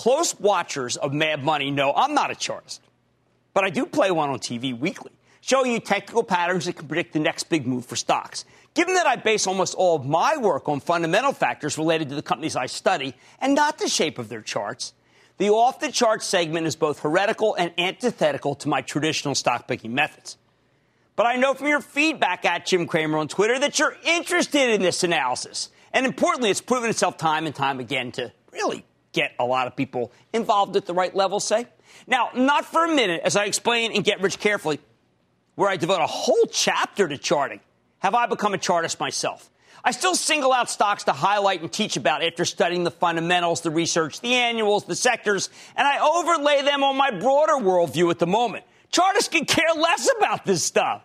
Close watchers of Mad Money know I'm not a chartist, but I do play one on TV weekly, showing you technical patterns that can predict the next big move for stocks. Given that I base almost all of my work on fundamental factors related to the companies I study and not the shape of their charts, the off the chart segment is both heretical and antithetical to my traditional stock picking methods. But I know from your feedback at Jim Cramer on Twitter that you're interested in this analysis. And importantly, it's proven itself time and time again to really get a lot of people involved at the right level, say. Now, not for a minute, as I explain and Get Rich Carefully, where I devote a whole chapter to charting, have I become a chartist myself. I still single out stocks to highlight and teach about after studying the fundamentals, the research, the annuals, the sectors, and I overlay them on my broader worldview at the moment. Chartists can care less about this stuff.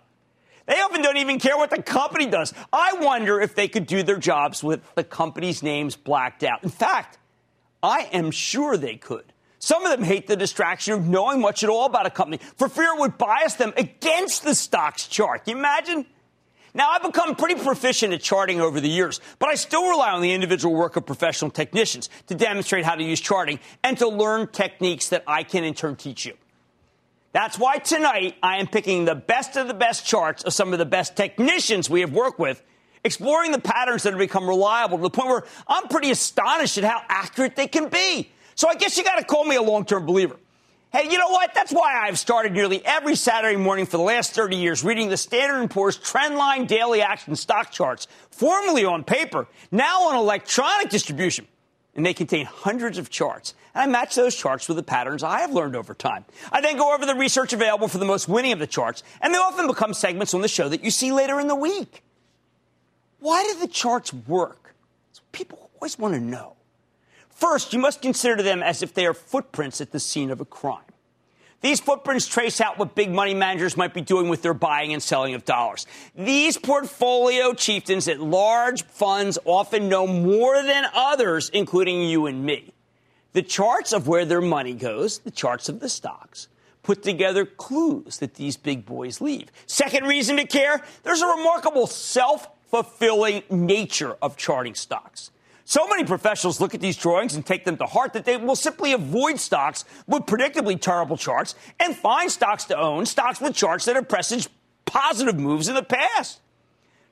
They often don't even care what the company does. I wonder if they could do their jobs with the company's names blacked out. In fact, I am sure they could. Some of them hate the distraction of knowing much at all about a company for fear it would bias them against the stock's chart. Can you imagine? Now, I've become pretty proficient at charting over the years, but I still rely on the individual work of professional technicians to demonstrate how to use charting and to learn techniques that I can in turn teach you. That's why tonight I am picking the best of the best charts of some of the best technicians we have worked with exploring the patterns that have become reliable to the point where I'm pretty astonished at how accurate they can be. So I guess you got to call me a long term believer. Hey, you know what? That's why I've started nearly every Saturday morning for the last 30 years reading the Standard & Poor's Trendline Daily Action Stock Charts, formerly on paper, now on electronic distribution. And they contain hundreds of charts. And I match those charts with the patterns I have learned over time. I then go over the research available for the most winning of the charts, and they often become segments on the show that you see later in the week. Why do the charts work? People always want to know. First, you must consider them as if they are footprints at the scene of a crime. These footprints trace out what big money managers might be doing with their buying and selling of dollars. These portfolio chieftains at large funds often know more than others, including you and me. The charts of where their money goes, the charts of the stocks, put together clues that these big boys leave. Second reason to care there's a remarkable self fulfilling nature of charting stocks. So many professionals look at these drawings and take them to heart that they will simply avoid stocks with predictably terrible charts and find stocks to own, stocks with charts that have presaged positive moves in the past.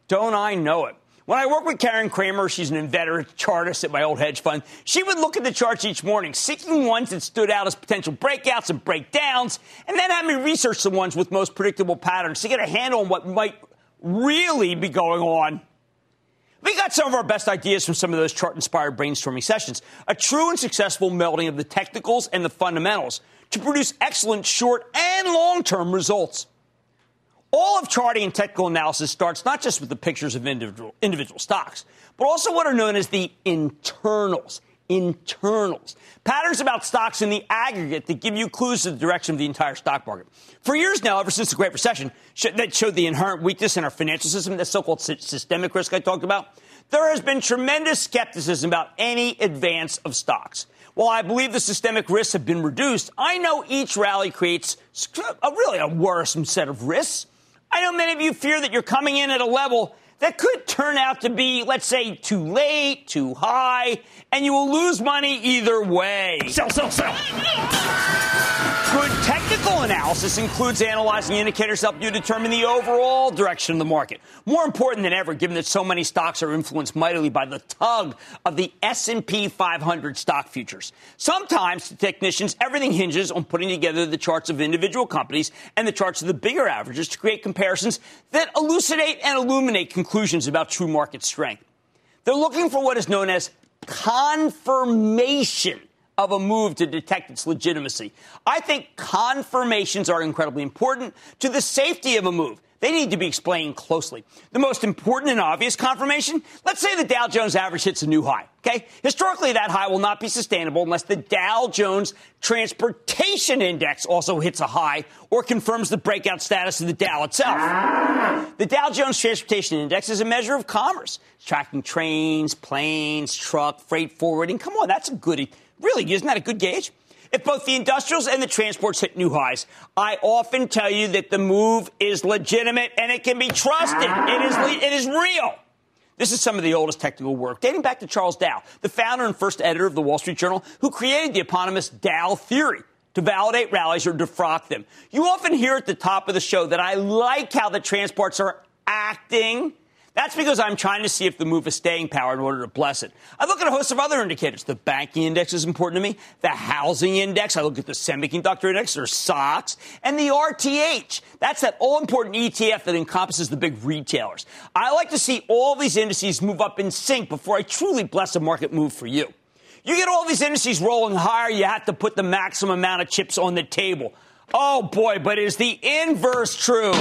Don't I know it? When I worked with Karen Cramer, she's an inveterate chartist at my old hedge fund, she would look at the charts each morning, seeking ones that stood out as potential breakouts and breakdowns, and then have me research the ones with most predictable patterns to get a handle on what might really be going on we got some of our best ideas from some of those chart inspired brainstorming sessions. A true and successful melding of the technicals and the fundamentals to produce excellent short and long term results. All of charting and technical analysis starts not just with the pictures of individual, individual stocks, but also what are known as the internals internals. Patterns about stocks in the aggregate that give you clues to the direction of the entire stock market. For years now, ever since the Great Recession, that showed the inherent weakness in our financial system, the so called systemic risk I talked about, there has been tremendous skepticism about any advance of stocks. While I believe the systemic risks have been reduced, I know each rally creates a really a worrisome set of risks. I know many of you fear that you're coming in at a level that could turn out to be, let's say, too late, too high, and you will lose money either way. Sell, sell, sell. Good technical analysis includes analyzing indicators to help you determine the overall direction of the market. More important than ever, given that so many stocks are influenced mightily by the tug of the S&P 500 stock futures. Sometimes, to technicians, everything hinges on putting together the charts of individual companies and the charts of the bigger averages to create comparisons that elucidate and illuminate conclusions about true market strength. They're looking for what is known as confirmation of a move to detect its legitimacy. I think confirmations are incredibly important to the safety of a move. They need to be explained closely. The most important and obvious confirmation let's say the Dow Jones average hits a new high. Okay? Historically, that high will not be sustainable unless the Dow Jones Transportation Index also hits a high or confirms the breakout status of the Dow itself. The Dow Jones Transportation Index is a measure of commerce, tracking trains, planes, truck, freight forwarding. Come on, that's a goodie. Really, isn't that a good gauge? If both the industrials and the transports hit new highs, I often tell you that the move is legitimate and it can be trusted. It is, it is real. This is some of the oldest technical work, dating back to Charles Dow, the founder and first editor of the Wall Street Journal, who created the eponymous Dow theory to validate rallies or defrock them. You often hear at the top of the show that I like how the transports are acting that's because I'm trying to see if the move is staying power in order to bless it. I look at a host of other indicators. The banking index is important to me. The housing index. I look at the semiconductor index or SOX and the RTH. That's that all important ETF that encompasses the big retailers. I like to see all these indices move up in sync before I truly bless a market move for you. You get all these indices rolling higher, you have to put the maximum amount of chips on the table. Oh boy, but is the inverse true?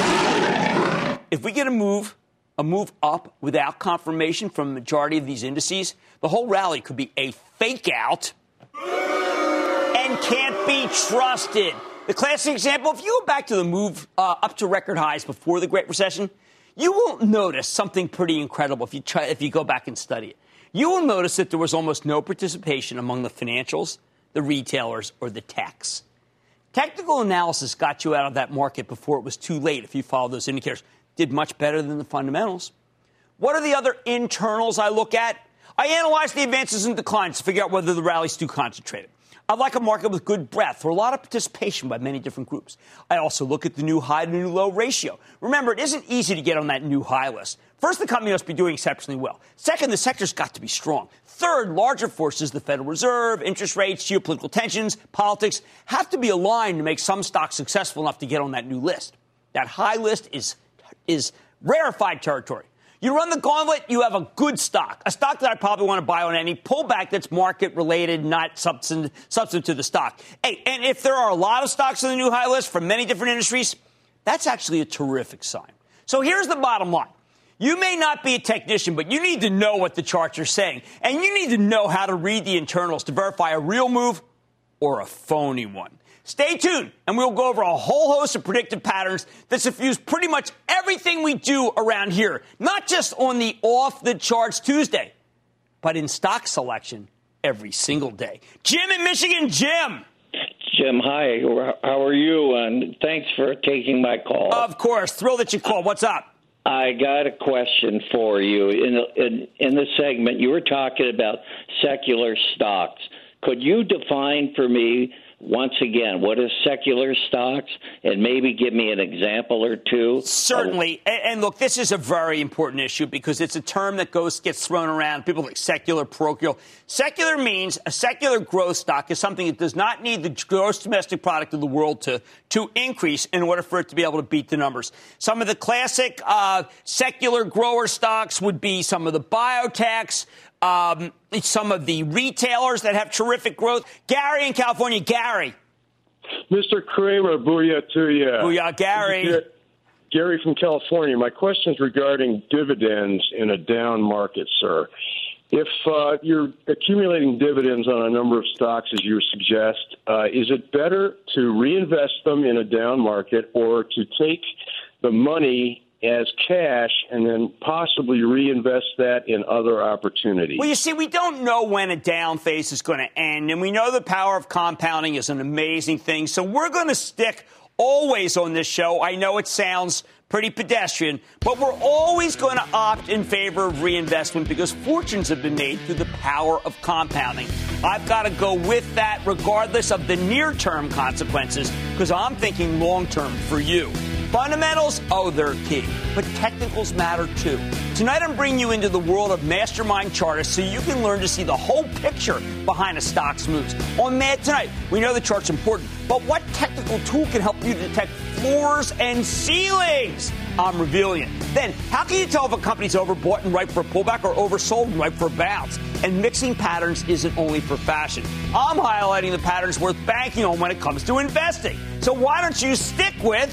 If we get a move a move up without confirmation from the majority of these indices, the whole rally could be a fake out and can't be trusted. The classic example, if you go back to the move uh, up to record highs before the Great Recession, you will notice something pretty incredible if you try, if you go back and study it. You will notice that there was almost no participation among the financials, the retailers, or the techs. Technical analysis got you out of that market before it was too late if you follow those indicators did much better than the fundamentals. What are the other internals I look at? I analyze the advances and declines to figure out whether the rally's too concentrated. I like a market with good breadth or a lot of participation by many different groups. I also look at the new high to new low ratio. Remember, it isn't easy to get on that new high list. First, the company must be doing exceptionally well. Second, the sector's got to be strong. Third, larger forces, the Federal Reserve, interest rates, geopolitical tensions, politics, have to be aligned to make some stocks successful enough to get on that new list. That high list is is rarefied territory. You run the gauntlet, you have a good stock, a stock that I probably want to buy on any pullback that's market related, not substantive, to the stock. Hey, and if there are a lot of stocks on the new high list from many different industries, that's actually a terrific sign. So here's the bottom line. You may not be a technician, but you need to know what the charts are saying. And you need to know how to read the internals to verify a real move or a phony one. Stay tuned, and we'll go over a whole host of predictive patterns that suffuse pretty much everything we do around here, not just on the off the charts Tuesday, but in stock selection every single day. Jim in Michigan, Jim. Jim, hi. How are you? And thanks for taking my call. Of course. Thrilled that you called. What's up? I got a question for you. In, in, in the segment, you were talking about secular stocks. Could you define for me once again, what is secular stocks? And maybe give me an example or two. Certainly. And, and, look, this is a very important issue because it's a term that goes gets thrown around. People like secular, parochial. Secular means a secular growth stock is something that does not need the gross domestic product of the world to, to increase in order for it to be able to beat the numbers. Some of the classic uh, secular grower stocks would be some of the biotechs, um, some of the retailers that have terrific growth. Gary in California. Gary. Mr. Cramer, booyah to you. Booyah, Gary. Gary from California. My question is regarding dividends in a down market, sir. If uh, you're accumulating dividends on a number of stocks, as you suggest, uh, is it better to reinvest them in a down market or to take the money as cash and then possibly reinvest that in other opportunities? Well, you see, we don't know when a down phase is going to end, and we know the power of compounding is an amazing thing. So we're going to stick always on this show. I know it sounds pretty pedestrian, but we're always going to opt in favor of reinvestment because fortunes have been made through the power of compounding. I've got to go with that regardless of the near term consequences because I'm thinking long term for you. Fundamentals, oh, they're key, but technicals matter too. Tonight, I'm bringing you into the world of mastermind chartists so you can learn to see the whole picture behind a stock's moves. On Mad Tonight, we know the chart's important, but what technical tool can help you detect floors and ceilings? I'm revealing it. Then, how can you tell if a company's overbought and ripe for a pullback or oversold and ripe for a bounce? And mixing patterns isn't only for fashion. I'm highlighting the patterns worth banking on when it comes to investing. So why don't you stick with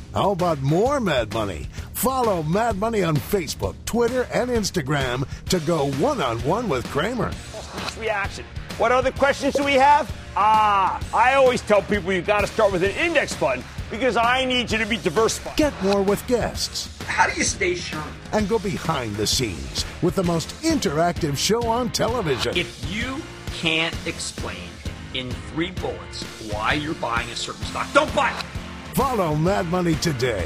How about more Mad Money? Follow Mad Money on Facebook, Twitter, and Instagram to go one on one with Cramer. Reaction. What other questions do we have? Ah, I always tell people you got to start with an index fund because I need you to be diversified. Get more with guests. How do you stay sharp? And go behind the scenes with the most interactive show on television. If you can't explain in three bullets why you're buying a certain stock, don't buy it. Follow Mad Money today.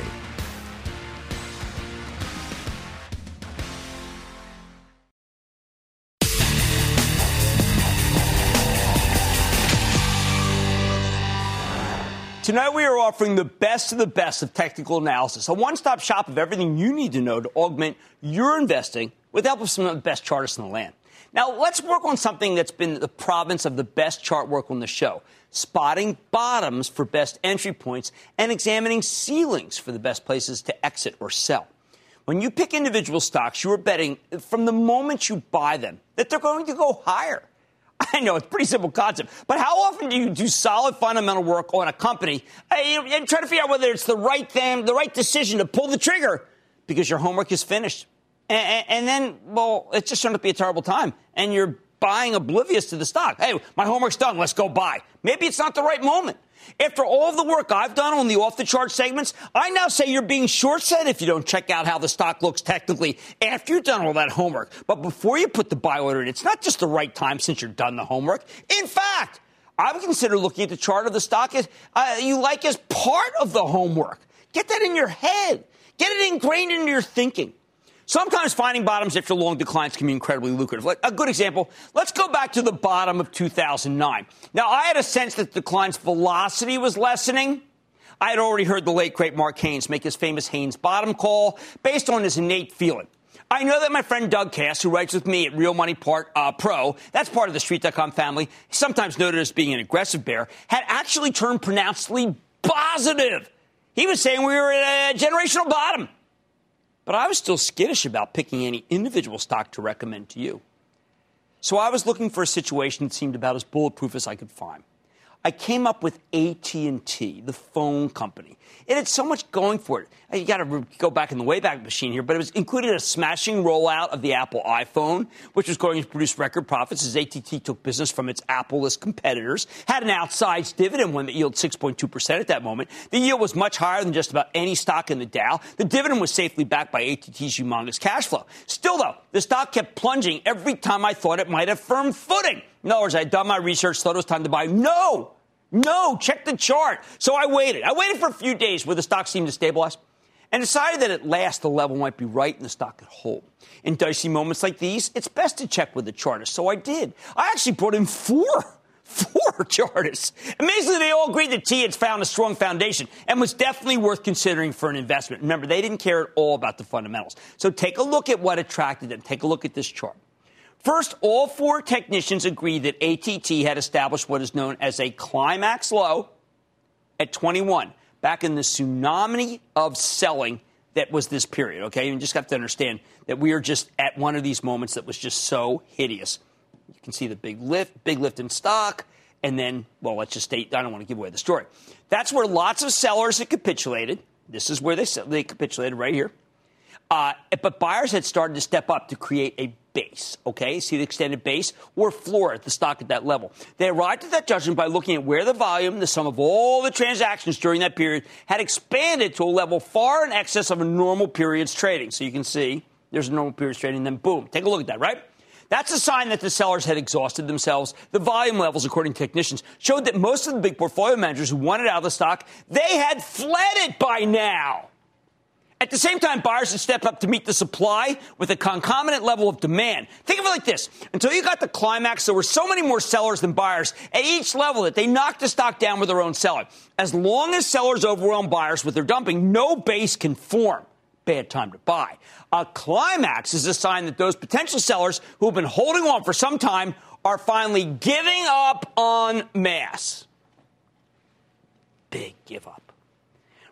Tonight, we are offering the best of the best of technical analysis, a one stop shop of everything you need to know to augment your investing with the help of some of the best chartists in the land. Now, let's work on something that's been the province of the best chart work on the show spotting bottoms for best entry points, and examining ceilings for the best places to exit or sell. When you pick individual stocks, you are betting from the moment you buy them that they're going to go higher. I know it's a pretty simple concept, but how often do you do solid fundamental work on a company and uh, try to figure out whether it's the right thing, the right decision to pull the trigger because your homework is finished? And, and then, well, it's just turned out to be a terrible time, and you're buying oblivious to the stock. Hey, my homework's done. Let's go buy. Maybe it's not the right moment. After all the work I've done on the off the chart segments, I now say you're being short set if you don't check out how the stock looks technically after you've done all that homework. But before you put the buy order in, it's not just the right time since you're done the homework. In fact, I would consider looking at the chart of the stock as uh, you like as part of the homework. Get that in your head. Get it ingrained into your thinking. Sometimes finding bottoms after long declines can be incredibly lucrative. Like a good example, let's go back to the bottom of 2009. Now, I had a sense that the decline's velocity was lessening. I had already heard the late great Mark Haines make his famous Haines bottom call based on his innate feeling. I know that my friend Doug Kass, who writes with me at Real Money Part, uh, Pro, that's part of the Street.com family, sometimes noted as being an aggressive bear, had actually turned pronouncedly positive. He was saying we were at a generational bottom. But I was still skittish about picking any individual stock to recommend to you. So I was looking for a situation that seemed about as bulletproof as I could find. I came up with AT&T, the phone company. It had so much going for it. You got to go back in the Wayback Machine here, but it was included a smashing rollout of the Apple iPhone, which was going to produce record profits as AT&T took business from its Apple-less competitors. Had an outsized dividend one that yielded 6.2 percent at that moment. The yield was much higher than just about any stock in the Dow. The dividend was safely backed by AT&T's humongous cash flow. Still, though, the stock kept plunging every time I thought it might have firm footing. In other words, I had done my research, thought it was time to buy. No, no, check the chart. So I waited. I waited for a few days where the stock seemed to stabilize and decided that at last the level might be right and the stock could hold. In dicey moments like these, it's best to check with the chartist. So I did. I actually brought in four. Four chartists. Amazingly, they all agreed that T had found a strong foundation and was definitely worth considering for an investment. Remember, they didn't care at all about the fundamentals. So take a look at what attracted them. Take a look at this chart. First, all four technicians agree that ATT had established what is known as a climax low at 21 back in the tsunami of selling that was this period, okay? You just have to understand that we are just at one of these moments that was just so hideous. You can see the big lift, big lift in stock, and then, well, let's just state, I don't want to give away the story. That's where lots of sellers had capitulated. This is where they, they capitulated right here. Uh, but buyers had started to step up to create a base, okay? See the extended base or floor at the stock at that level. They arrived at that judgment by looking at where the volume, the sum of all the transactions during that period, had expanded to a level far in excess of a normal period's trading. So you can see there's a normal period's trading, then boom, take a look at that, right? That's a sign that the sellers had exhausted themselves. The volume levels, according to technicians, showed that most of the big portfolio managers who wanted out of the stock, they had fled it by now. At the same time, buyers had stepped up to meet the supply with a concomitant level of demand. Think of it like this. Until you got the climax, there were so many more sellers than buyers at each level that they knocked the stock down with their own selling. As long as sellers overwhelm buyers with their dumping, no base can form. Bad time to buy. A climax is a sign that those potential sellers who have been holding on for some time are finally giving up on mass. Big give up.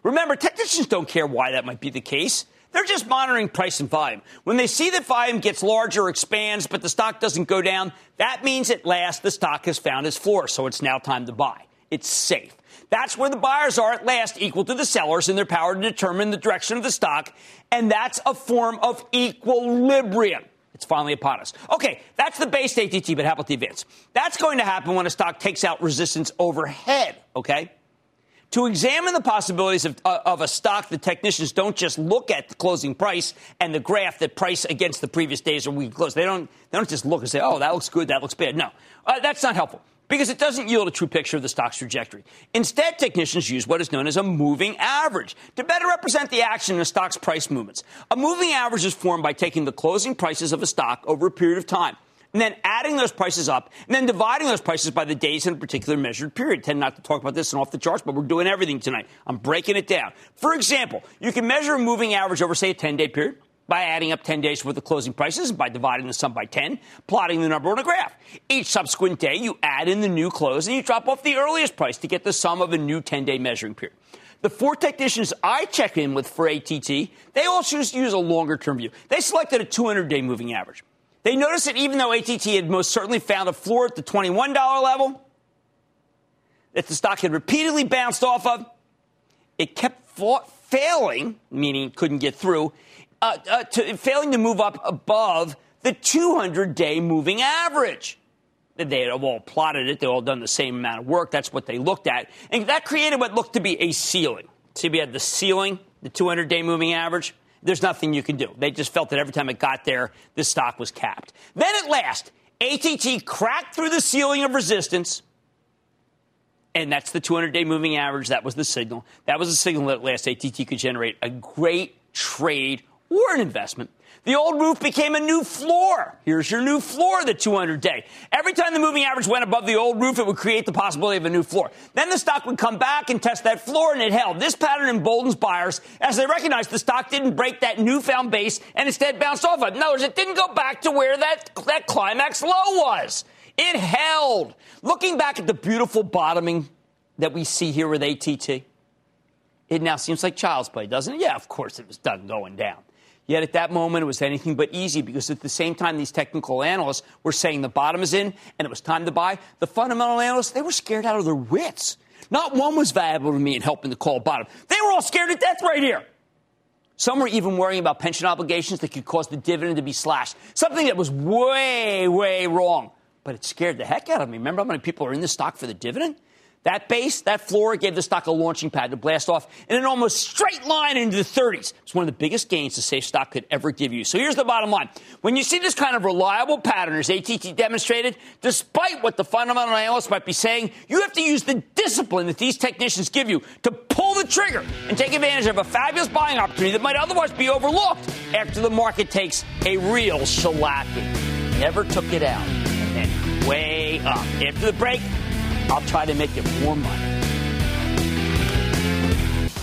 Remember, technicians don't care why that might be the case. They're just monitoring price and volume. When they see that volume gets larger expands, but the stock doesn't go down, that means at last the stock has found its floor, so it's now time to buy. It's safe. That's where the buyers are at last equal to the sellers in their power to determine the direction of the stock, and that's a form of equilibrium. It's finally upon us. Okay, that's the base ATT, but how about the advance? That's going to happen when a stock takes out resistance overhead, okay? To examine the possibilities of, uh, of, a stock, the technicians don't just look at the closing price and the graph that price against the previous days or week close. They don't, they don't just look and say, oh, that looks good, that looks bad. No, uh, that's not helpful because it doesn't yield a true picture of the stock's trajectory. Instead, technicians use what is known as a moving average to better represent the action in a stock's price movements. A moving average is formed by taking the closing prices of a stock over a period of time and then adding those prices up, and then dividing those prices by the days in a particular measured period. I tend not to talk about this and off the charts, but we're doing everything tonight. I'm breaking it down. For example, you can measure a moving average over, say, a 10 day period by adding up 10 days worth of closing prices and by dividing the sum by 10, plotting the number on a graph. Each subsequent day, you add in the new close and you drop off the earliest price to get the sum of a new 10 day measuring period. The four technicians I check in with for ATT, they all choose to use a longer term view. They selected a 200 day moving average. They noticed that even though ATT had most certainly found a floor at the $21 level, that the stock had repeatedly bounced off of, it kept failing, meaning couldn't get through, uh, uh, to, failing to move up above the 200 day moving average. They had all plotted it, they all done the same amount of work. That's what they looked at. And that created what looked to be a ceiling. See, we had the ceiling, the 200 day moving average there's nothing you can do. They just felt that every time it got there, the stock was capped. Then at last, ATT cracked through the ceiling of resistance. And that's the 200 day moving average. That was the signal. That was the signal that at last ATT could generate a great trade or an investment the old roof became a new floor. Here's your new floor, the 200 day. Every time the moving average went above the old roof, it would create the possibility of a new floor. Then the stock would come back and test that floor, and it held. This pattern emboldens buyers as they recognize the stock didn't break that newfound base and instead bounced off of it. In other words, it didn't go back to where that, that climax low was. It held. Looking back at the beautiful bottoming that we see here with ATT, it now seems like child's play, doesn't it? Yeah, of course it was done going down. Yet at that moment, it was anything but easy because at the same time, these technical analysts were saying the bottom is in and it was time to buy. The fundamental analysts, they were scared out of their wits. Not one was valuable to me in helping to call bottom. They were all scared to death right here. Some were even worrying about pension obligations that could cause the dividend to be slashed. Something that was way, way wrong. But it scared the heck out of me. Remember how many people are in the stock for the dividend? That base, that floor gave the stock a launching pad to blast off in an almost straight line into the 30s. It's one of the biggest gains the safe stock could ever give you. So here's the bottom line. When you see this kind of reliable pattern as ATT demonstrated, despite what the fundamental analysts might be saying, you have to use the discipline that these technicians give you to pull the trigger and take advantage of a fabulous buying opportunity that might otherwise be overlooked after the market takes a real shellacking. Never took it out. And then way up. After the break, I'll try to make it more money.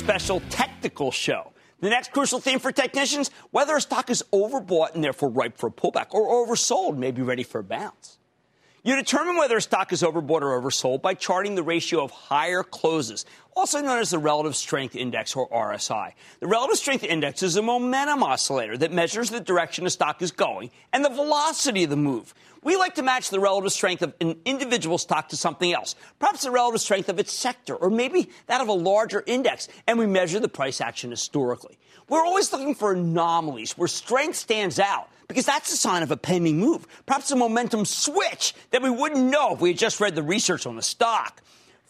special technical show. The next crucial theme for technicians whether a stock is overbought and therefore ripe for a pullback or oversold, may be ready for a bounce. You determine whether a stock is overbought or oversold by charting the ratio of higher closes, also known as the Relative Strength Index or RSI. The Relative Strength Index is a momentum oscillator that measures the direction a stock is going and the velocity of the move. We like to match the relative strength of an individual stock to something else, perhaps the relative strength of its sector, or maybe that of a larger index, and we measure the price action historically. We're always looking for anomalies where strength stands out because that's a sign of a pending move, perhaps a momentum switch that we wouldn't know if we had just read the research on the stock.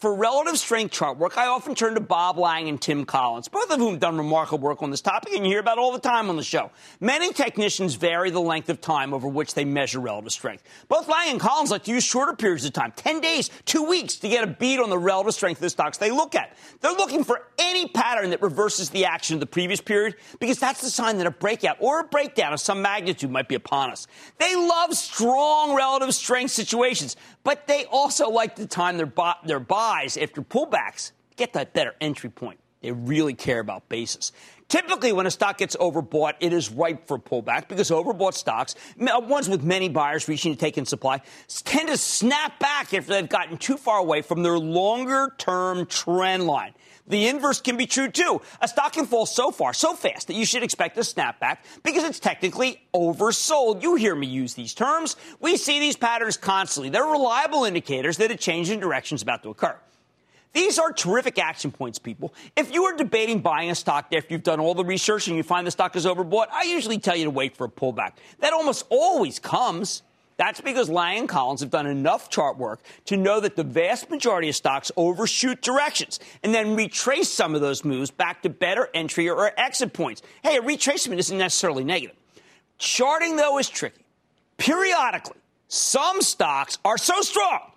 For relative strength chart work, I often turn to Bob Lang and Tim Collins, both of whom have done remarkable work on this topic, and you hear about all the time on the show. Many technicians vary the length of time over which they measure relative strength. Both Lang and Collins like to use shorter periods of time, 10 days, two weeks, to get a beat on the relative strength of the stocks they look at. They're looking for any pattern that reverses the action of the previous period because that's the sign that a breakout or a breakdown of some magnitude might be upon us. They love strong relative strength situations, but they also like to time their, bu- their buys after pullbacks. Get that better entry point. They really care about basis. Typically, when a stock gets overbought, it is ripe for pullback because overbought stocks, uh, ones with many buyers reaching to take in supply, tend to snap back after they've gotten too far away from their longer term trend line. The inverse can be true too. A stock can fall so far, so fast that you should expect a snapback because it's technically oversold. You hear me use these terms. We see these patterns constantly. They're reliable indicators that a change in direction is about to occur. These are terrific action points, people. If you are debating buying a stock after you've done all the research and you find the stock is overbought, I usually tell you to wait for a pullback. That almost always comes. That's because Lang Collins have done enough chart work to know that the vast majority of stocks overshoot directions and then retrace some of those moves back to better entry or exit points. Hey, a retracement isn't necessarily negative. Charting, though, is tricky. Periodically, some stocks are so strong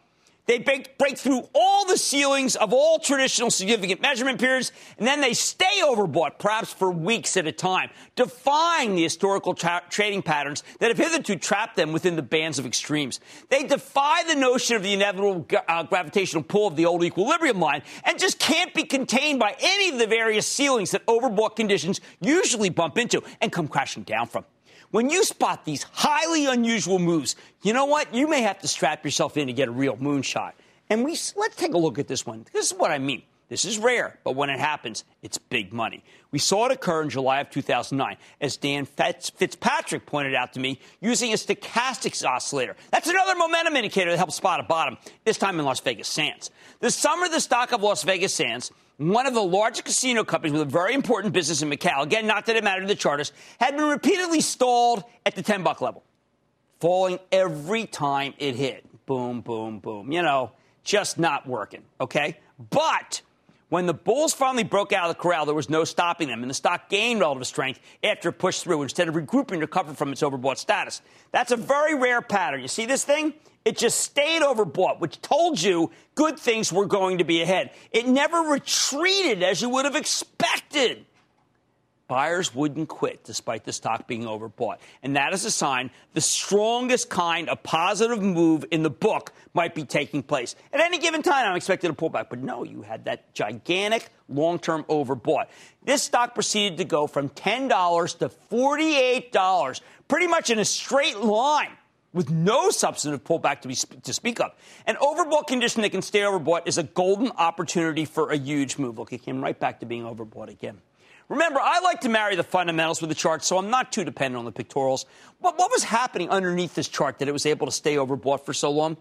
they break, break, through all the ceilings of all traditional significant measurement periods, and then they stay overbought, perhaps for weeks at a time, defying the historical tra- trading patterns that have hitherto trapped them within the bands of extremes. They defy the notion of the inevitable uh, gravitational pull of the old equilibrium line and just can't be contained by any of the various ceilings that overbought conditions usually bump into and come crashing down from. When you spot these highly unusual moves, you know what? You may have to strap yourself in to get a real moonshot. And we let's take a look at this one. This is what I mean. This is rare, but when it happens, it's big money. We saw it occur in July of 2009, as Dan Fitzpatrick pointed out to me, using a stochastics oscillator. That's another momentum indicator that helps spot a bottom, this time in Las Vegas Sands. This summer, the stock of Las Vegas Sands one of the largest casino companies with a very important business in Macau, again, not that it mattered to the charters, had been repeatedly stalled at the 10 buck level, falling every time it hit. Boom, boom, boom. You know, just not working, okay? But when the Bulls finally broke out of the corral, there was no stopping them, and the stock gained relative strength after it pushed through instead of regrouping to recover from its overbought status. That's a very rare pattern. You see this thing? It just stayed overbought, which told you good things were going to be ahead. It never retreated as you would have expected. Buyers wouldn't quit despite the stock being overbought. And that is a sign the strongest kind of positive move in the book might be taking place. At any given time, I'm expecting a pullback. But no, you had that gigantic long term overbought. This stock proceeded to go from $10 to $48, pretty much in a straight line with no substantive pullback to, be, to speak of. An overbought condition that can stay overbought is a golden opportunity for a huge move. Look, it came right back to being overbought again. Remember, I like to marry the fundamentals with the chart, so I'm not too dependent on the pictorials. But what was happening underneath this chart that it was able to stay overbought for so long?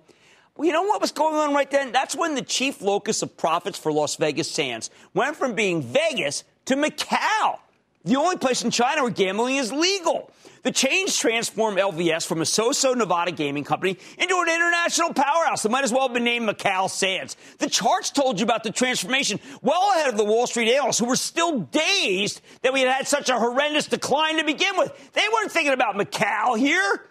Well, you know what was going on right then? That's when the chief locus of profits for Las Vegas Sands went from being Vegas to Macau. The only place in China where gambling is legal. The change transformed LVS from a so-so Nevada gaming company into an international powerhouse that might as well have been named Macau Sands. The charts told you about the transformation well ahead of the Wall Street analysts who were still dazed that we had had such a horrendous decline to begin with. They weren't thinking about Macau here.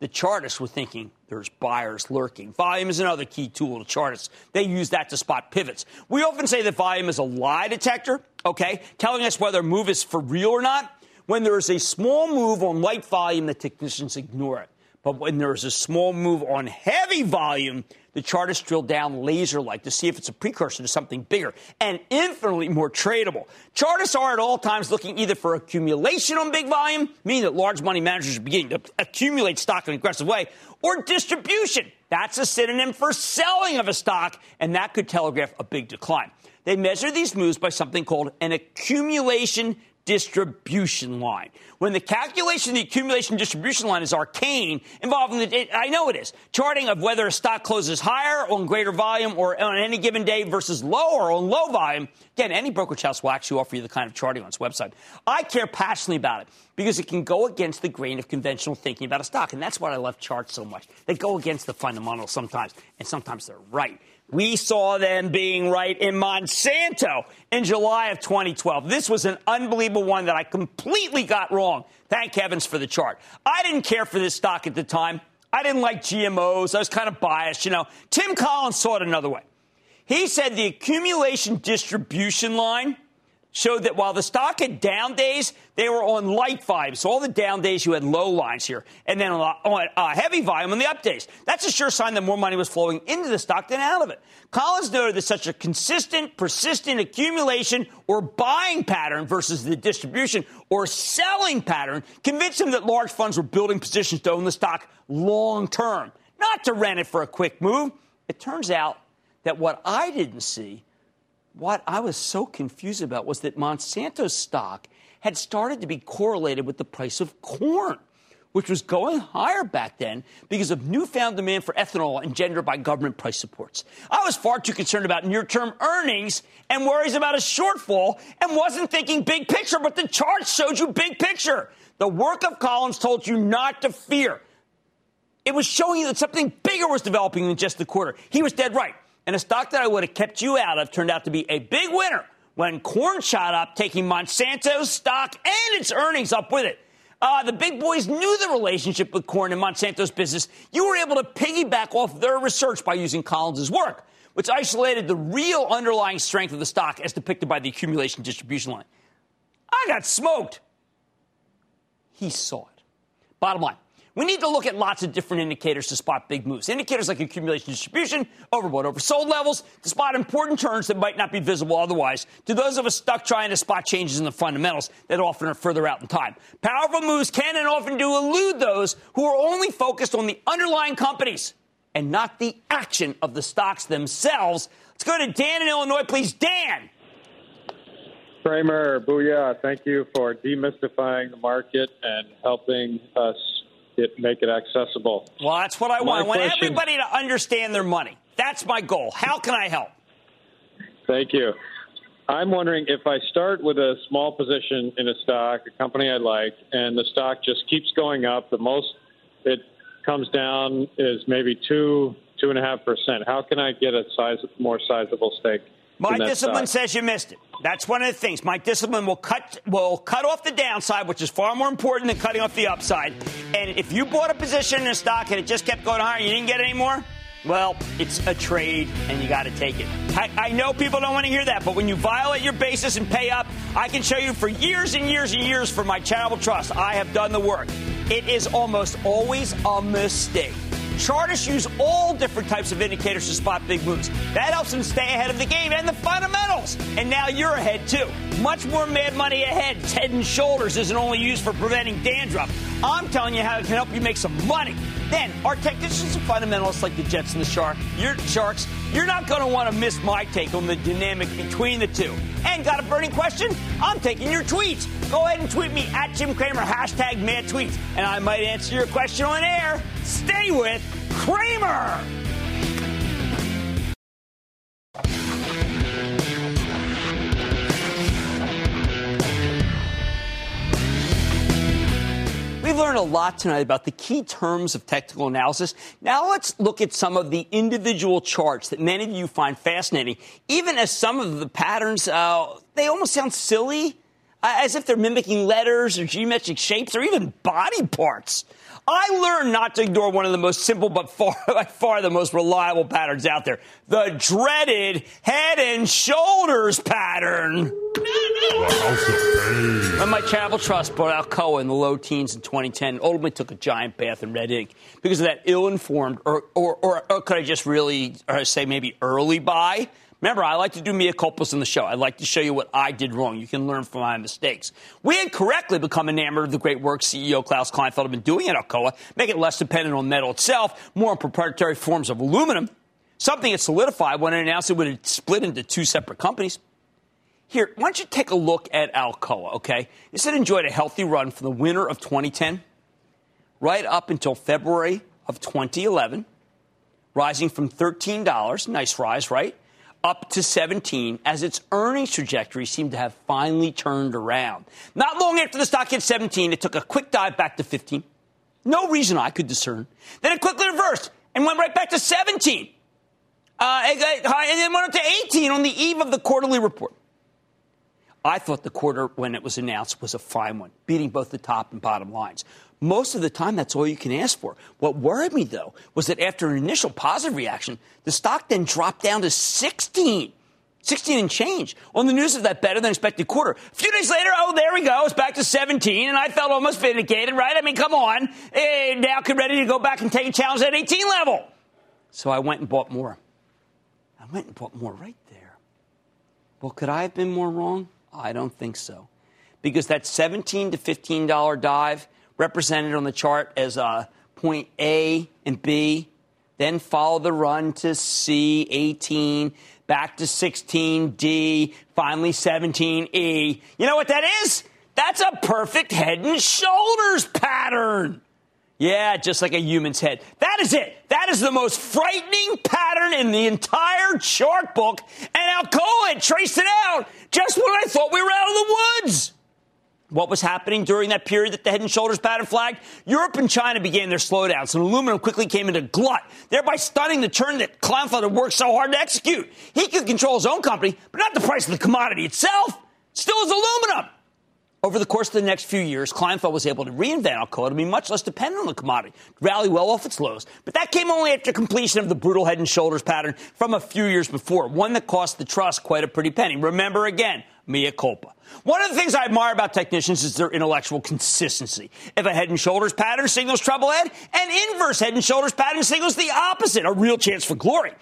The chartists were thinking there's buyers lurking. Volume is another key tool to chartists. They use that to spot pivots. We often say that volume is a lie detector, okay, telling us whether a move is for real or not. When there is a small move on light volume, the technicians ignore it. But when there is a small move on heavy volume, the chartists drill down laser like to see if it's a precursor to something bigger and infinitely more tradable. Chartists are at all times looking either for accumulation on big volume, meaning that large money managers are beginning to accumulate stock in an aggressive way, or distribution. That's a synonym for selling of a stock, and that could telegraph a big decline. They measure these moves by something called an accumulation distribution line. When the calculation of the accumulation distribution line is arcane, involving the, I know it is, charting of whether a stock closes higher on greater volume or on any given day versus lower on low volume. Again, any brokerage house will actually offer you the kind of charting on its website. I care passionately about it because it can go against the grain of conventional thinking about a stock. And that's why I love charts so much. They go against the fundamentals sometimes, and sometimes they're right. We saw them being right in Monsanto in July of 2012. This was an unbelievable one that I completely got wrong. Thank heavens for the chart. I didn't care for this stock at the time. I didn't like GMOs. I was kind of biased, you know. Tim Collins saw it another way. He said the accumulation distribution line showed that while the stock had down days, they were on light volume. So all the down days, you had low lines here. And then on uh, heavy volume on the up days. That's a sure sign that more money was flowing into the stock than out of it. Collins noted that such a consistent, persistent accumulation or buying pattern versus the distribution or selling pattern convinced him that large funds were building positions to own the stock long term, not to rent it for a quick move. It turns out that what I didn't see what I was so confused about was that Monsanto's stock had started to be correlated with the price of corn, which was going higher back then because of newfound demand for ethanol engendered by government price supports. I was far too concerned about near term earnings and worries about a shortfall and wasn't thinking big picture, but the chart showed you big picture. The work of Collins told you not to fear. It was showing you that something bigger was developing than just the quarter. He was dead right. And a stock that I would have kept you out of turned out to be a big winner when corn shot up, taking Monsanto's stock and its earnings up with it. Uh, the big boys knew the relationship with corn and Monsanto's business. You were able to piggyback off their research by using Collins's work, which isolated the real underlying strength of the stock as depicted by the accumulation distribution line. I got smoked. He saw it. Bottom line. We need to look at lots of different indicators to spot big moves. Indicators like accumulation distribution, overbought, oversold levels, to spot important turns that might not be visible otherwise. To those of us stuck trying to spot changes in the fundamentals that often are further out in time. Powerful moves can and often do elude those who are only focused on the underlying companies and not the action of the stocks themselves. Let's go to Dan in Illinois, please. Dan. Cramer, booyah. Thank you for demystifying the market and helping us it, make it accessible. Well, that's what I want. I want everybody to understand their money. That's my goal. How can I help? Thank you. I'm wondering if I start with a small position in a stock, a company I like, and the stock just keeps going up. The most it comes down is maybe two, two and a half percent. How can I get a size, more sizable stake? My discipline stock? says you missed it. That's one of the things. My discipline will cut will cut off the downside, which is far more important than cutting off the upside. And if you bought a position in a stock and it just kept going higher, and you didn't get any more. Well, it's a trade, and you got to take it. I, I, know people don't want to hear that, but when you violate your basis and pay up, I can show you for years and years and years for my charitable trust. I have done the work. It is almost always a mistake. Chartists use all different types of indicators to spot big moves. That helps them stay ahead of the game and the fundamentals. And now you're ahead too. Much more mad money ahead. Head and shoulders isn't only used for preventing dandruff. I'm telling you how it can help you make some money. Then, our technicians and fundamentalists like the Jets and the Shark, your Sharks, you're not going to want to miss my take on the dynamic between the two. And got a burning question? I'm taking your tweets. Go ahead and tweet me at Jim Cramer, hashtag mad tweets, and I might answer your question on air. Stay with Cramer. A lot tonight about the key terms of technical analysis. Now let's look at some of the individual charts that many of you find fascinating, even as some of the patterns, uh, they almost sound silly, uh, as if they're mimicking letters or geometric shapes or even body parts. I learned not to ignore one of the most simple but far, by far the most reliable patterns out there the dreaded head and shoulders pattern. When my travel trust bought Alcoa in the low teens in 2010, ultimately took a giant bath in red ink because of that ill informed, or, or, or, or, could I just really uh, say maybe early buy? Remember, I like to do mea culpas in the show. I like to show you what I did wrong. You can learn from my mistakes. We had correctly become enamored of the great work CEO Klaus Kleinfeld had been doing at Alcoa, making it less dependent on metal itself, more on proprietary forms of aluminum, something that solidified when it announced it would split into two separate companies. Here, why don't you take a look at Alcoa, okay? This had enjoyed a healthy run from the winter of 2010 right up until February of 2011, rising from $13, nice rise, right? Up to 17 as its earnings trajectory seemed to have finally turned around. Not long after the stock hit 17, it took a quick dive back to 15. No reason I could discern. Then it quickly reversed and went right back to 17. Uh, and then went up to 18 on the eve of the quarterly report. I thought the quarter, when it was announced, was a fine one, beating both the top and bottom lines. Most of the time, that's all you can ask for. What worried me, though, was that after an initial positive reaction, the stock then dropped down to 16. 16 and change on the news of that better than expected quarter. A few days later, oh, there we go. It's back to 17, and I felt almost vindicated, right? I mean, come on. Eh, now could ready to go back and take a challenge at 18 level. So I went and bought more. I went and bought more right there. Well, could I have been more wrong? I don't think so. Because that 17 to $15 dive represented on the chart as uh, point A and B, then follow the run to C, 18, back to 16D, finally 17E. You know what that is? That's a perfect head and shoulders pattern. Yeah, just like a human's head. That is it. That is the most frightening pattern in the entire chart book. And Alcoa traced it out just when I thought we were out of the woods. What was happening during that period that the head and shoulders pattern flagged? Europe and China began their slowdowns, and aluminum quickly came into glut, thereby stunning the turn that Kleinfeld had worked so hard to execute. He could control his own company, but not the price of the commodity itself. Still is aluminum. Over the course of the next few years, Kleinfeld was able to reinvent Alcoa to be much less dependent on the commodity, rally well off its lows. But that came only after completion of the brutal head and shoulders pattern from a few years before, one that cost the trust quite a pretty penny. Remember again, mea culpa. One of the things I admire about technicians is their intellectual consistency. If a head and shoulders pattern signals trouble ahead, an inverse head and shoulders pattern signals the opposite, a real chance for glory.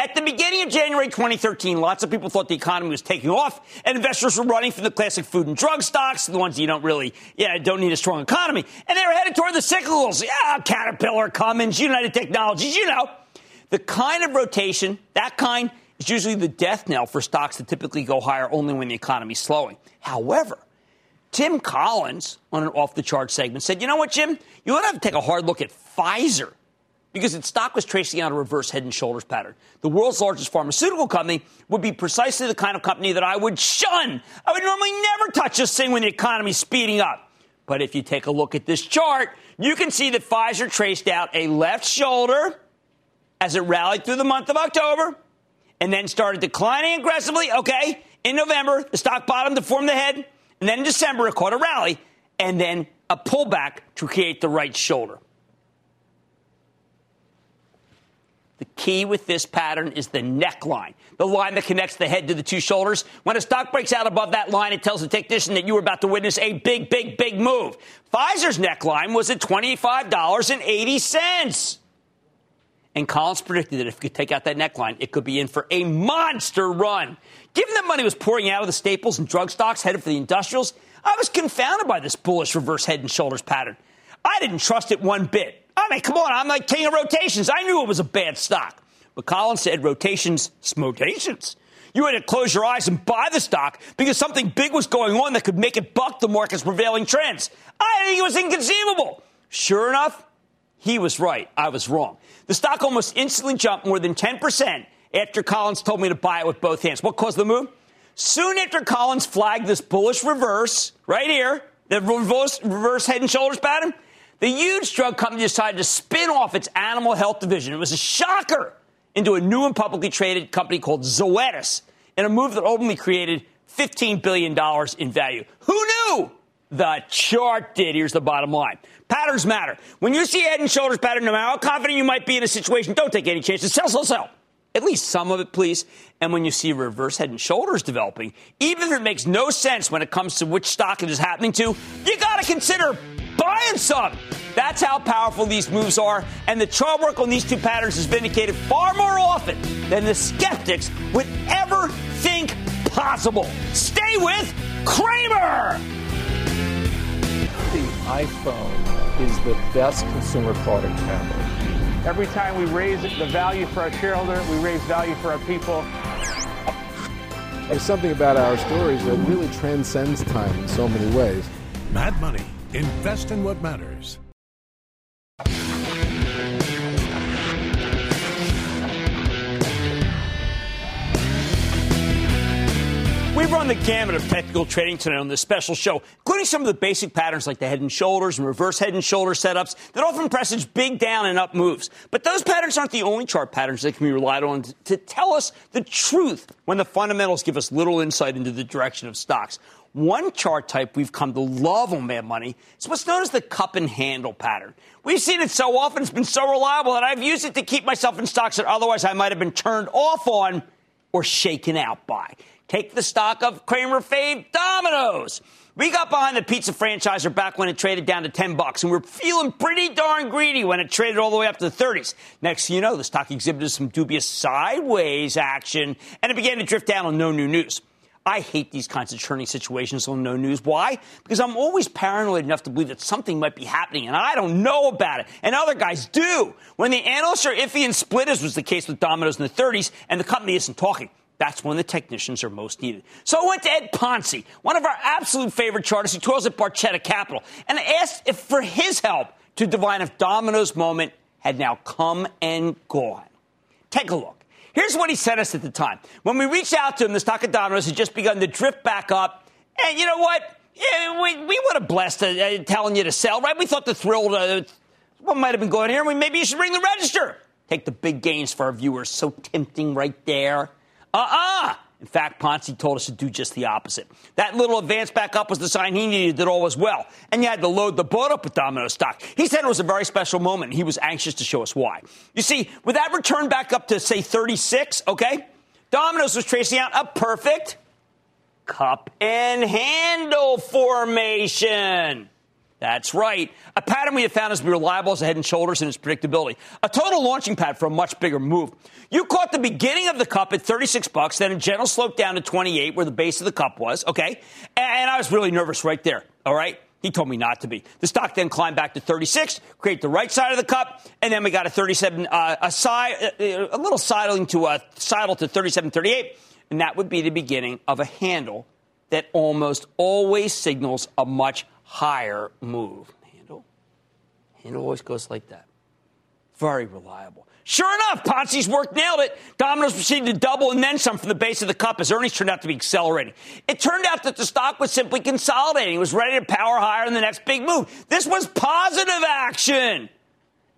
At the beginning of January 2013, lots of people thought the economy was taking off, and investors were running for the classic food and drug stocks, the ones you don't really, yeah, don't need a strong economy. And they were headed toward the cyclicals. Yeah, Caterpillar, Cummins, United Technologies, you know. The kind of rotation, that kind, is usually the death knell for stocks that typically go higher only when the economy is slowing. However, Tim Collins on an off the chart segment said, you know what, Jim? You ought to have to take a hard look at Pfizer because its stock was tracing out a reverse head and shoulders pattern. The world's largest pharmaceutical company would be precisely the kind of company that I would shun. I would normally never touch this thing when the economy's speeding up. But if you take a look at this chart, you can see that Pfizer traced out a left shoulder as it rallied through the month of October and then started declining aggressively. Okay, in November, the stock bottomed to form the head, and then in December, it caught a rally, and then a pullback to create the right shoulder. The key with this pattern is the neckline, the line that connects the head to the two shoulders. When a stock breaks out above that line, it tells the technician that you are about to witness a big, big, big move. Pfizer's neckline was at $25.80. And Collins predicted that if you could take out that neckline, it could be in for a monster run. Given that money was pouring out of the staples and drug stocks headed for the industrials, I was confounded by this bullish reverse head and shoulders pattern. I didn't trust it one bit. I mean, come on, I'm like king of rotations. I knew it was a bad stock. But Collins said rotations, smotations. You had to close your eyes and buy the stock because something big was going on that could make it buck the market's prevailing trends. I think it was inconceivable. Sure enough, he was right. I was wrong. The stock almost instantly jumped more than 10% after Collins told me to buy it with both hands. What caused the move? Soon after Collins flagged this bullish reverse right here, the reverse, reverse head and shoulders pattern, The huge drug company decided to spin off its animal health division. It was a shocker into a new and publicly traded company called Zoetis in a move that ultimately created $15 billion in value. Who knew? The chart did. Here's the bottom line. Patterns matter. When you see head and shoulders pattern, no matter how confident you might be in a situation, don't take any chances. Sell, sell, sell. At least some of it, please. And when you see reverse head and shoulders developing, even if it makes no sense when it comes to which stock it is happening to, you got to consider buying some. That's how powerful these moves are. And the chart work on these two patterns is vindicated far more often than the skeptics would ever think possible. Stay with Cramer. The iPhone is the best consumer product ever. Every time we raise the value for our shareholder, we raise value for our people. There's something about our stories that really transcends time in so many ways. Mad Money. Invest in what matters. We've run the gamut of technical trading tonight on this special show, including some of the basic patterns like the head and shoulders and reverse head and shoulder setups that often presage big down and up moves. But those patterns aren't the only chart patterns that can be relied on to tell us the truth when the fundamentals give us little insight into the direction of stocks. One chart type we've come to love on Mad Money is what's known as the cup and handle pattern. We've seen it so often, it's been so reliable that I've used it to keep myself in stocks that otherwise I might have been turned off on or shaken out by. Take the stock of Cramer fave Domino's. We got behind the pizza franchisor back when it traded down to 10 bucks, and we are feeling pretty darn greedy when it traded all the way up to the 30s. Next thing you know, the stock exhibited some dubious sideways action, and it began to drift down on no new news. I hate these kinds of churning situations on no news. Why? Because I'm always paranoid enough to believe that something might be happening and I don't know about it. And other guys do. When the analysts are iffy and split, as was the case with Domino's in the 30s, and the company isn't talking. That's when the technicians are most needed. So I went to Ed Ponzi, one of our absolute favorite chartists who toils at Barchetta Capital, and I asked if for his help to divine if Domino's moment had now come and gone. Take a look. Here's what he said us at the time. When we reached out to him, the stock of Domino's had just begun to drift back up. And you know what? Yeah, we, we would have blessed uh, uh, telling you to sell, right? We thought the thrill, uh, what might have been going here. We, maybe you should ring the register. Take the big gains for our viewers. So tempting right there. Uh-uh. In fact, Ponzi told us to do just the opposite. That little advance back up was the sign he needed that all was well. And you had to load the boat up with Domino stock. He said it was a very special moment, he was anxious to show us why. You see, with that return back up to, say, 36, okay, Domino's was tracing out a perfect cup and handle formation. That's right. A pattern we have found is to be reliable as a head and shoulders in its predictability. A total launching pad for a much bigger move. You caught the beginning of the cup at 36 bucks, then a gentle slope down to 28 where the base of the cup was, okay? And I was really nervous right there, all right? He told me not to be. The stock then climbed back to 36, create the right side of the cup, and then we got a 37, uh, a side, uh, a little sidling to a sidle to 37.38, and that would be the beginning of a handle that almost always signals a much higher move. Handle. Handle always goes like that. Very reliable. Sure enough, Ponzi's work nailed it. Domino's proceeded to double and then some from the base of the cup as earnings turned out to be accelerating. It turned out that the stock was simply consolidating. It was ready to power higher in the next big move. This was positive action.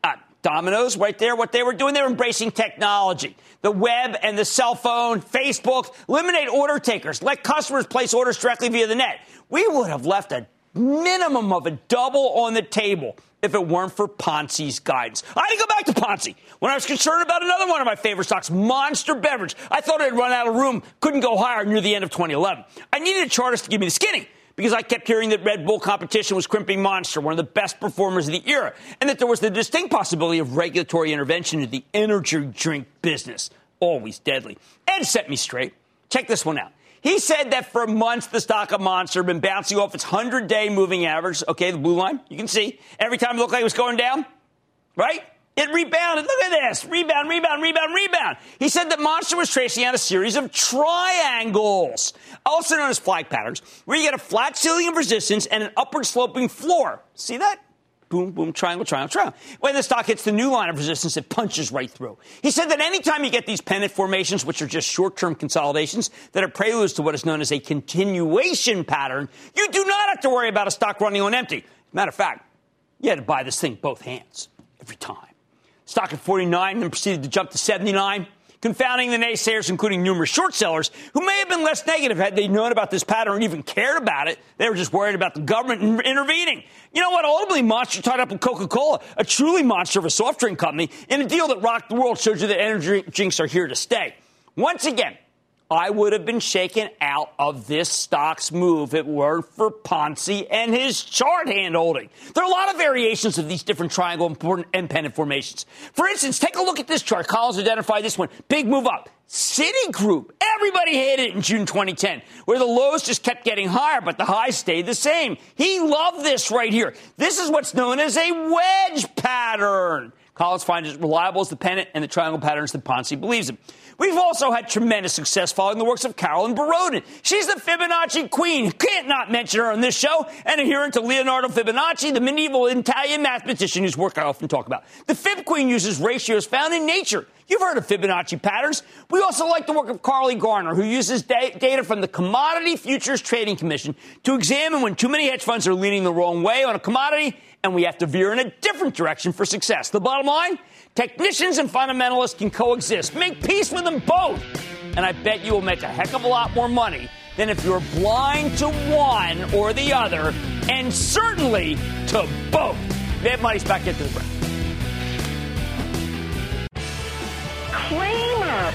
Uh, Domino's right there, what they were doing, they were embracing technology. The web and the cell phone, Facebook, eliminate order takers, let customers place orders directly via the net. We would have left a minimum of a double on the table if it weren't for Ponzi's guidance. I had to go back to Ponzi when I was concerned about another one of my favorite stocks, Monster Beverage. I thought had run out of room, couldn't go higher near the end of 2011. I needed a chartist to give me the skinny because I kept hearing that Red Bull competition was crimping Monster, one of the best performers of the era, and that there was the distinct possibility of regulatory intervention in the energy drink business. Always deadly. Ed set me straight. Check this one out. He said that for months the stock of Monster had been bouncing off its 100 day moving average. Okay, the blue line, you can see. Every time it looked like it was going down, right? It rebounded. Look at this. Rebound, rebound, rebound, rebound. He said that Monster was tracing out a series of triangles, also known as flag patterns, where you get a flat ceiling of resistance and an upward sloping floor. See that? Boom, boom, triangle, triangle, triangle. When the stock hits the new line of resistance, it punches right through. He said that anytime you get these pennant formations, which are just short term consolidations that are preludes to what is known as a continuation pattern, you do not have to worry about a stock running on empty. Matter of fact, You had to buy this thing both hands every time. Stock at 49 then proceeded to jump to 79 confounding the naysayers, including numerous short sellers who may have been less negative had they known about this pattern or even cared about it. They were just worried about the government intervening. You know what? Ultimately, Monster tied up with Coca Cola, a truly monster of a soft drink company, in a deal that rocked the world, shows you that energy drinks are here to stay. Once again, I would have been shaken out of this stock's move if it weren't for Ponzi and his chart hand holding. There are a lot of variations of these different triangle and pennant formations. For instance, take a look at this chart. Collins identified this one. Big move up. Citigroup. Everybody hated it in June 2010, where the lows just kept getting higher, but the highs stayed the same. He loved this right here. This is what's known as a wedge pattern. Collins finds it reliable as the pennant and the triangle patterns that Ponzi believes in. We've also had tremendous success following the works of Carolyn Boroden. She's the Fibonacci queen. Can't not mention her on this show. And adherent to Leonardo Fibonacci, the medieval Italian mathematician whose work I often talk about. The Fib queen uses ratios found in nature. You've heard of Fibonacci patterns. We also like the work of Carly Garner, who uses da- data from the Commodity Futures Trading Commission to examine when too many hedge funds are leaning the wrong way on a commodity and we have to veer in a different direction for success. The bottom line? Technicians and fundamentalists can coexist. Make peace with them both. And I bet you will make a heck of a lot more money than if you're blind to one or the other, and certainly to both. Mad Money's back into the break. Cramer,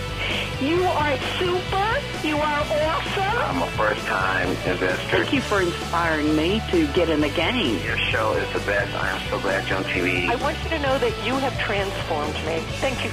you are super. You are awesome. I'm a first time investor. Thank you for inspiring me to get in the game. Your show is the best. I am so glad you're on TV. I want you to know that you have transformed me. Thank you,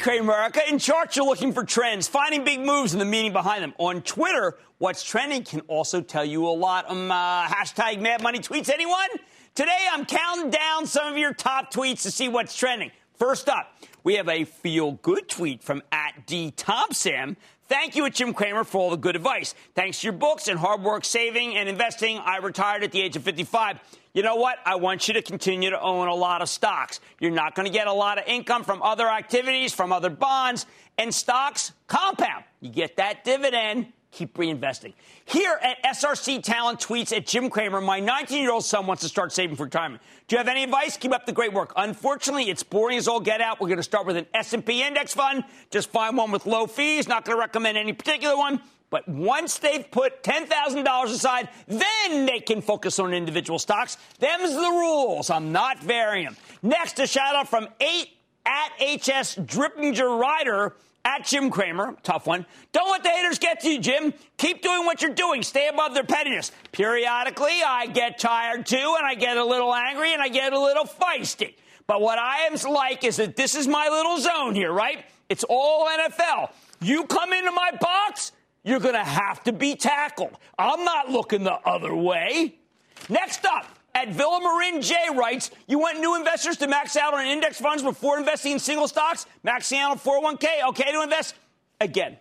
Cramer. America. In charts, you're looking for trends, finding big moves and the meaning behind them. On Twitter, what's trending can also tell you a lot. Um, uh, hashtag Mad Money tweets. Anyone? Today, I'm counting down some of your top tweets to see what's trending. First up, we have a feel good tweet from at D Thompson. Thank you, Jim Cramer, for all the good advice. Thanks to your books and hard work saving and investing, I retired at the age of 55 you know what? I want you to continue to own a lot of stocks. You're not going to get a lot of income from other activities, from other bonds, and stocks compound. You get that dividend, keep reinvesting. Here at SRC Talent Tweets at Jim Cramer, my 19 year old son wants to start saving for retirement. Do you have any advice? Keep up the great work. Unfortunately, it's boring as all get out. We're going to start with an S&P index fund. Just find one with low fees. Not going to recommend any particular one. But once they've put $10,000 aside, then they can focus on individual stocks. Them's the rules. I'm not varying them. Next, a shout out from 8 at HS Drippinger Rider at Jim Cramer. Tough one. Don't let the haters get to you, Jim. Keep doing what you're doing. Stay above their pettiness. Periodically, I get tired too, and I get a little angry, and I get a little feisty. But what I am like is that this is my little zone here, right? It's all NFL. You come into my box, you're going to have to be tackled. I'm not looking the other way. Next up, at Villa Marin J writes, you want new investors to max out on index funds before investing in single stocks? Maxing out on 401k, okay to invest? Again,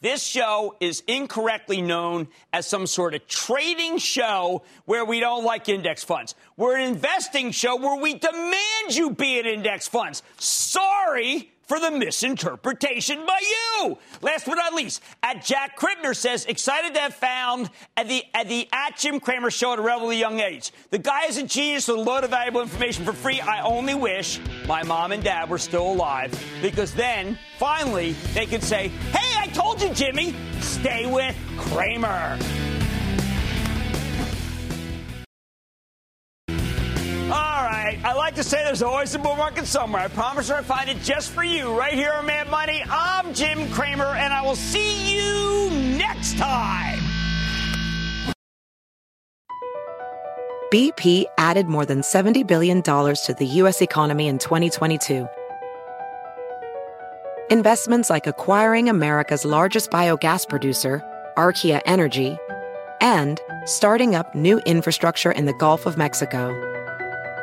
this show is incorrectly known as some sort of trading show where we don't like index funds. We're an investing show where we demand you be in index funds. Sorry, for the misinterpretation by you. Last but not least, at Jack Kribner says, excited to have found at the at the at Jim Cramer show at a relatively young age. The guy is a genius with a load of valuable information for free. I only wish my mom and dad were still alive because then finally they could say, "Hey, I told you, Jimmy, stay with Cramer." I like to say there's always a bull market somewhere. I promise I'll find it just for you right here on Mad Money. I'm Jim Cramer, and I will see you next time. BP added more than $70 billion to the U.S. economy in 2022. Investments like acquiring America's largest biogas producer, Archaea Energy, and starting up new infrastructure in the Gulf of Mexico.